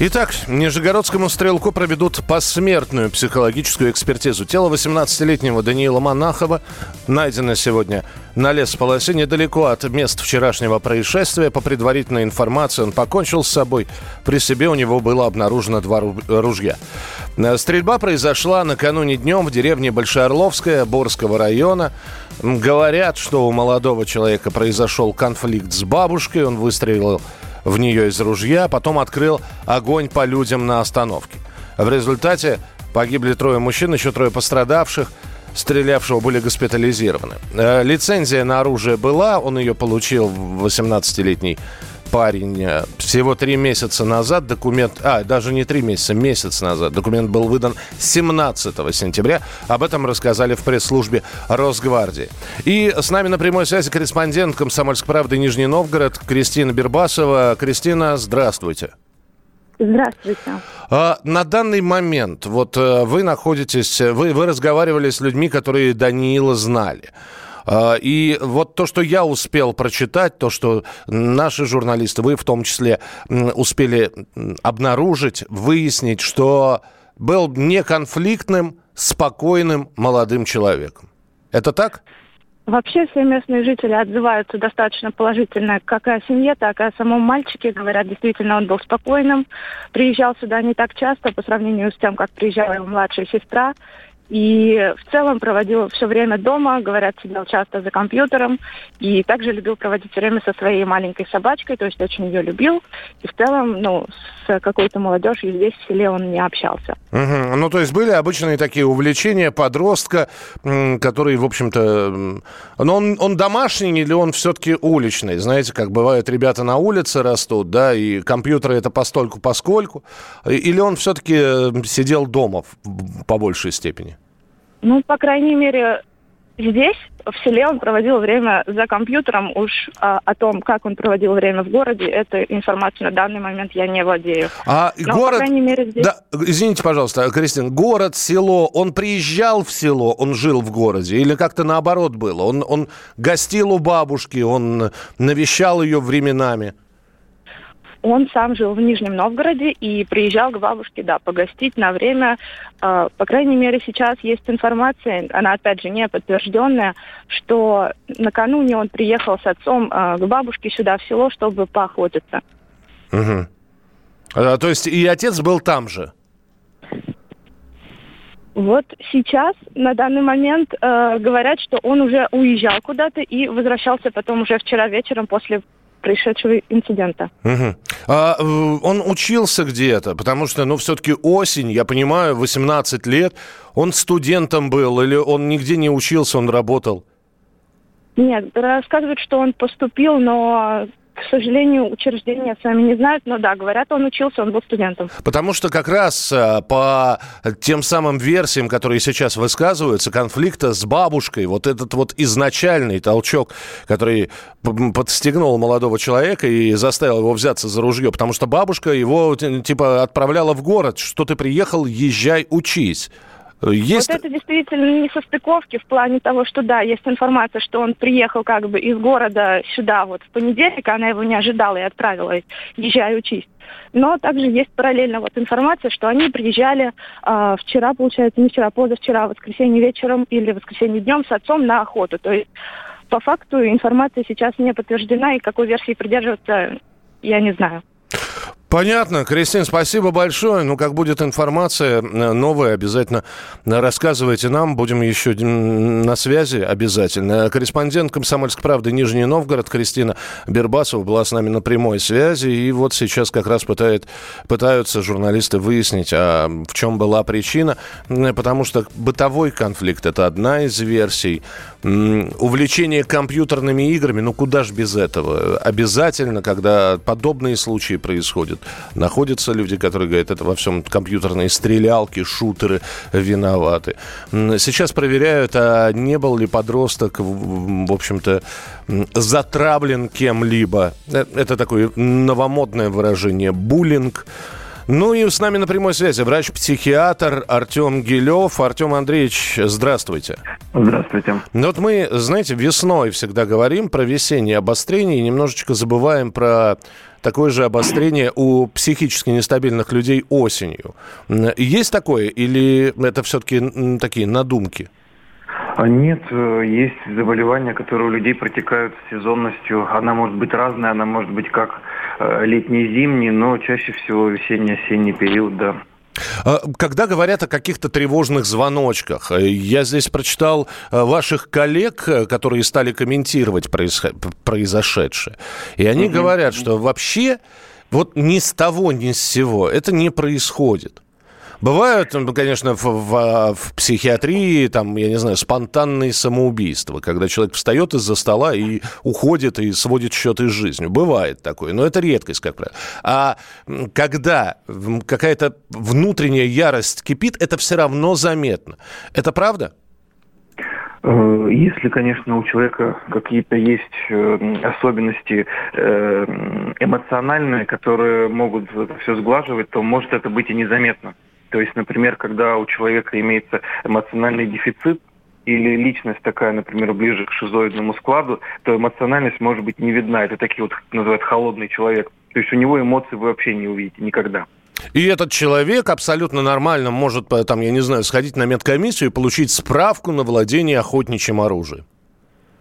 Итак, Нижегородскому стрелку проведут посмертную психологическую экспертизу. Тело 18-летнего Даниила Монахова найдено сегодня на лесополосе недалеко от мест вчерашнего происшествия. По предварительной информации он покончил с собой. При себе у него было обнаружено два ружья. Э, стрельба произошла накануне днем в деревне Большеорловская Борского района. Говорят, что у молодого человека произошел конфликт с бабушкой. Он выстрелил в нее из ружья, потом открыл огонь по людям на остановке. В результате погибли трое мужчин, еще трое пострадавших. Стрелявшего были госпитализированы. Э, лицензия на оружие была, он ее получил в 18-летний парень э, всего три месяца назад. Документ, а, даже не три месяца, месяц назад. Документ был выдан 17 сентября. Об этом рассказали в пресс-службе Росгвардии. И с нами на прямой связи корреспондент «Комсомольской правды» Нижний Новгород Кристина Бербасова. Кристина, здравствуйте. Здравствуйте. А, на данный момент вот э, вы находитесь, вы, вы разговаривали с людьми, которые Даниила знали. А, и вот то, что я успел прочитать, то, что наши журналисты, вы в том числе, успели обнаружить, выяснить, что был неконфликтным, спокойным молодым человеком. Это так? Вообще все местные жители отзываются достаточно положительно как о семье, так и о самом мальчике. Говорят, действительно, он был спокойным. Приезжал сюда не так часто по сравнению с тем, как приезжала его младшая сестра. И в целом проводил все время дома, говорят, сидел часто за компьютером. И также любил проводить время со своей маленькой собачкой, то есть очень ее любил. И в целом, ну, с какой-то молодежью здесь в селе он не общался. Угу. Ну, то есть были обычные такие увлечения подростка, который, в общем-то... Но он, он домашний или он все-таки уличный? Знаете, как бывает, ребята на улице растут, да, и компьютеры это постольку поскольку. Или он все-таки сидел дома по большей степени? Ну, по крайней мере, здесь, в селе, он проводил время за компьютером. Уж а, о том, как он проводил время в городе, эта информация на данный момент я не владею. А Но, город... по крайней мере, здесь... Да, извините, пожалуйста, Кристин, город, село, он приезжал в село, он жил в городе? Или как-то наоборот было? Он, он гостил у бабушки, он навещал ее временами? Он сам жил в Нижнем Новгороде и приезжал к бабушке, да, погостить на время. Э, по крайней мере, сейчас есть информация, она, опять же, не подтвержденная, что накануне он приехал с отцом э, к бабушке сюда, в село, чтобы поохотиться. Угу. А, то есть и отец был там же? Вот сейчас, на данный момент, э, говорят, что он уже уезжал куда-то и возвращался потом уже вчера вечером после происшедшего инцидента. Угу. А, э, он учился где-то, потому что, ну, все-таки осень, я понимаю, 18 лет. Он студентом был или он нигде не учился, он работал? Нет, рассказывают, что он поступил, но к сожалению, учреждения с вами не знают, но да, говорят, он учился, он был студентом. Потому что как раз э, по тем самым версиям, которые сейчас высказываются, конфликта с бабушкой, вот этот вот изначальный толчок, который подстегнул молодого человека и заставил его взяться за ружье, потому что бабушка его типа отправляла в город, что ты приехал, езжай, учись. Есть... Вот это действительно не состыковки в плане того, что да, есть информация, что он приехал как бы из города сюда вот в понедельник, она его не ожидала и отправила, езжай учись. Но также есть параллельно вот информация, что они приезжали э, вчера, получается, не вчера, а позавчера, воскресенье вечером или воскресенье днем с отцом на охоту. То есть по факту информация сейчас не подтверждена, и какой версии придерживаться, я не знаю. Понятно. Кристин, спасибо большое. Ну, как будет информация э, новая, обязательно рассказывайте нам. Будем еще на связи обязательно. Корреспондент «Комсомольской правды» Нижний Новгород Кристина Бербасова была с нами на прямой связи. И вот сейчас как раз пытает, пытаются журналисты выяснить, а в чем была причина. Потому что бытовой конфликт – это одна из версий. Увлечение компьютерными играми, ну куда же без этого? Обязательно, когда подобные случаи происходят, Находятся люди, которые говорят, это во всем компьютерные стрелялки, шутеры виноваты. Сейчас проверяют, а не был ли подросток, в общем-то, затравлен кем-либо. Э, это такое новомодное выражение. Буллинг. Ну и с нами на прямой связи врач-психиатр Артем Гилев. Артем Андреевич, здравствуйте. Здравствуйте. Ну вот мы, знаете, весной всегда говорим про весеннее обострение и немножечко забываем про такое же обострение у психически нестабильных людей осенью. Есть такое или это все-таки такие надумки? А нет, э, есть заболевания, которые у людей протекают с сезонностью. Она может быть разная, она может быть как э, летний, зимний, но чаще всего весенний-осенний период, да. А, когда говорят о каких-то тревожных звоночках, э, я здесь прочитал ваших коллег, которые стали комментировать произошедшее, и они угу. говорят, что вообще вот ни с того, ни с сего это не происходит. Бывают, ну, конечно, в, в, в психиатрии, там, я не знаю, спонтанные самоубийства, когда человек встает из-за стола и уходит и сводит счеты с жизнью. Бывает такое, но это редкость, как правило. А когда какая-то внутренняя ярость кипит, это все равно заметно. Это правда? Э, если, конечно, у человека какие-то есть э, особенности э, эмоциональные, которые могут все сглаживать, то может это быть и незаметно. То есть, например, когда у человека имеется эмоциональный дефицит, или личность такая, например, ближе к шизоидному складу, то эмоциональность может быть не видна. Это такие вот, называют, холодный человек. То есть у него эмоций вы вообще не увидите никогда. И этот человек абсолютно нормально может, там, я не знаю, сходить на медкомиссию и получить справку на владение охотничьим оружием.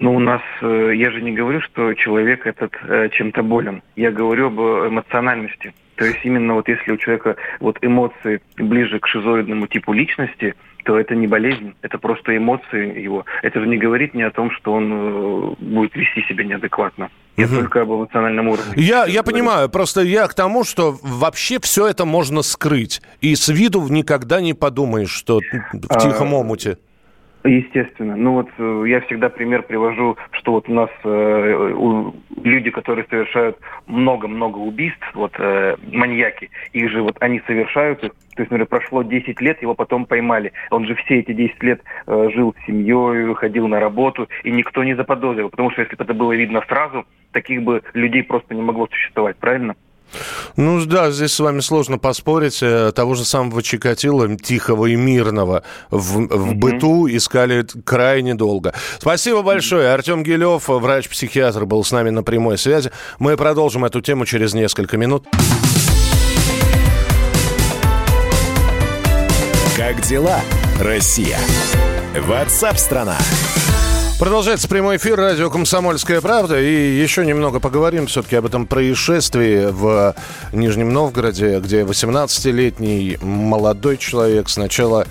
Ну, у нас, э, я же не говорю, что человек этот э, чем-то болен. Я говорю об эмоциональности. То есть именно вот если у человека вот эмоции ближе к шизоидному типу личности, то это не болезнь, это просто эмоции его. Это же не говорит ни о том, что он э, будет вести себя неадекватно. Я угу. только об эмоциональном уровне. Я, я понимаю, просто я к тому, что вообще все это можно скрыть. И с виду никогда не подумаешь, что в тихом а, омуте. Естественно. Ну вот э, я всегда пример привожу, что вот у нас э, у, люди, которые совершают много-много убийств, вот э, маньяки, их же вот они совершают то есть, например, прошло 10 лет, его потом поймали. Он же все эти 10 лет э, жил с семьей, ходил на работу, и никто не заподозрил, потому что если бы это было видно сразу, таких бы людей просто не могло существовать, правильно? Ну да, здесь с вами сложно поспорить. Э, того же самого Чикатила, тихого и мирного, в, в быту искали крайне долго. Спасибо большое. Артем Гилев, врач-психиатр, был с нами на прямой связи. Мы продолжим эту тему через несколько минут. Как дела, Россия? Ватсап-страна! Продолжается прямой эфир радио «Комсомольская правда». И еще немного поговорим все-таки об этом происшествии в Нижнем Новгороде, где 18-летний молодой человек сначала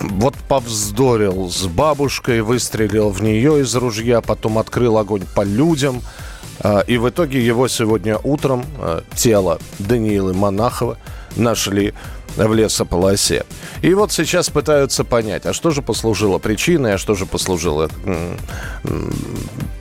вот повздорил с бабушкой, выстрелил в нее из ружья, потом открыл огонь по людям. А, и в итоге его сегодня утром, а, тело Даниилы Монахова, нашли в лесополосе. И вот сейчас пытаются понять, а что же послужило причиной, а что же послужило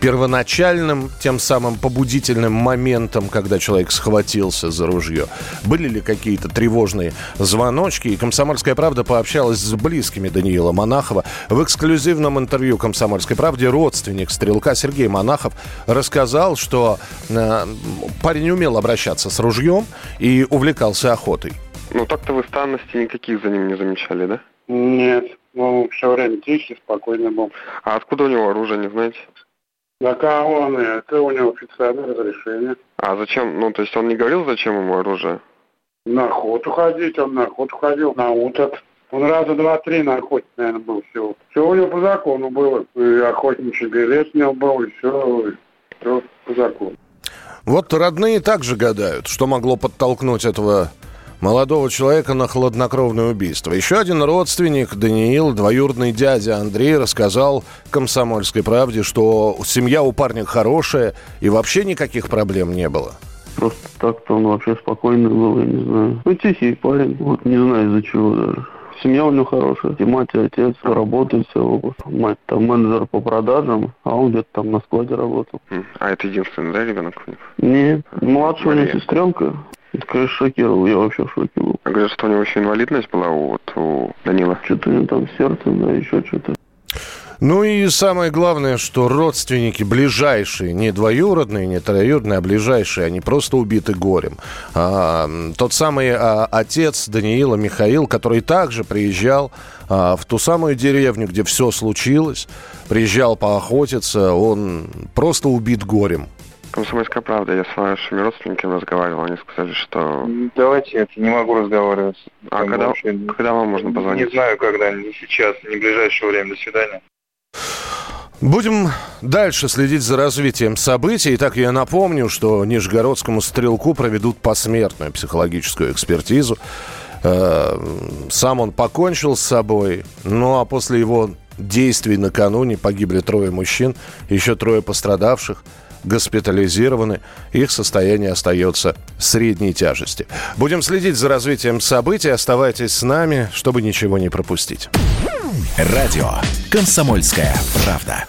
первоначальным, тем самым побудительным моментом, когда человек схватился за ружье. Были ли какие-то тревожные звоночки? И «Комсомольская правда» пообщалась с близкими Даниила Монахова. В эксклюзивном интервью «Комсомольской правде» родственник стрелка Сергей Монахов рассказал, что э, парень умел обращаться с ружьем и увлекался охотой. Ну, так-то вы странностей никаких за ним не замечали, да? Нет, он все время тихий, спокойный был. А откуда у него оружие, не знаете? Да как он, это у него официальное разрешение. А зачем, ну, то есть он не говорил, зачем ему оружие? На охоту ходить, он на охоту ходил, на уток. Он раза два-три на охоте, наверное, был всего. Все у него по закону было. И охотничий билет у него был, и все, и все по закону. Вот родные также гадают, что могло подтолкнуть этого молодого человека на хладнокровное убийство. Еще один родственник, Даниил, двоюродный дядя Андрей, рассказал «Комсомольской правде», что семья у парня хорошая и вообще никаких проблем не было. Просто так-то он вообще спокойный был, я не знаю. Ну, тихий парень, вот не знаю из-за чего даже. Семья у него хорошая, и мать, и отец работают все оба. Мать там менеджер по продажам, а он где-то там на складе работал. А это единственный, да, ребенок у них? Нет, младшая у него сестренка, Это, конечно, шокировал, я вообще в шоке был. Говорят, что у него еще инвалидность была у, вот, у Данила. Что-то у него там сердце, да, еще что-то. Ну и самое главное, что родственники ближайшие, не двоюродные, не троюродные, а ближайшие, они просто убиты горем. А, тот самый а, отец Даниила Михаил, который также приезжал а, в ту самую деревню, где все случилось, приезжал поохотиться, он просто убит горем. Комсомольская правда, я с вашими родственниками разговаривал, они сказали, что... Давайте, я не могу разговаривать. А Там когда, вообще- когда вам можно позвонить? Не знаю, когда, не сейчас, не в ближайшее время. До свидания. Будем дальше следить за развитием событий. Итак, я напомню, что Нижегородскому стрелку проведут посмертную психологическую экспертизу. Э, Сам он покончил с собой, ну а после его действий накануне погибли трое мужчин, еще трое пострадавших госпитализированы. Их состояние остается средней тяжести. Будем следить за развитием событий. Оставайтесь с нами, чтобы ничего не пропустить. Радио «Комсомольская правда».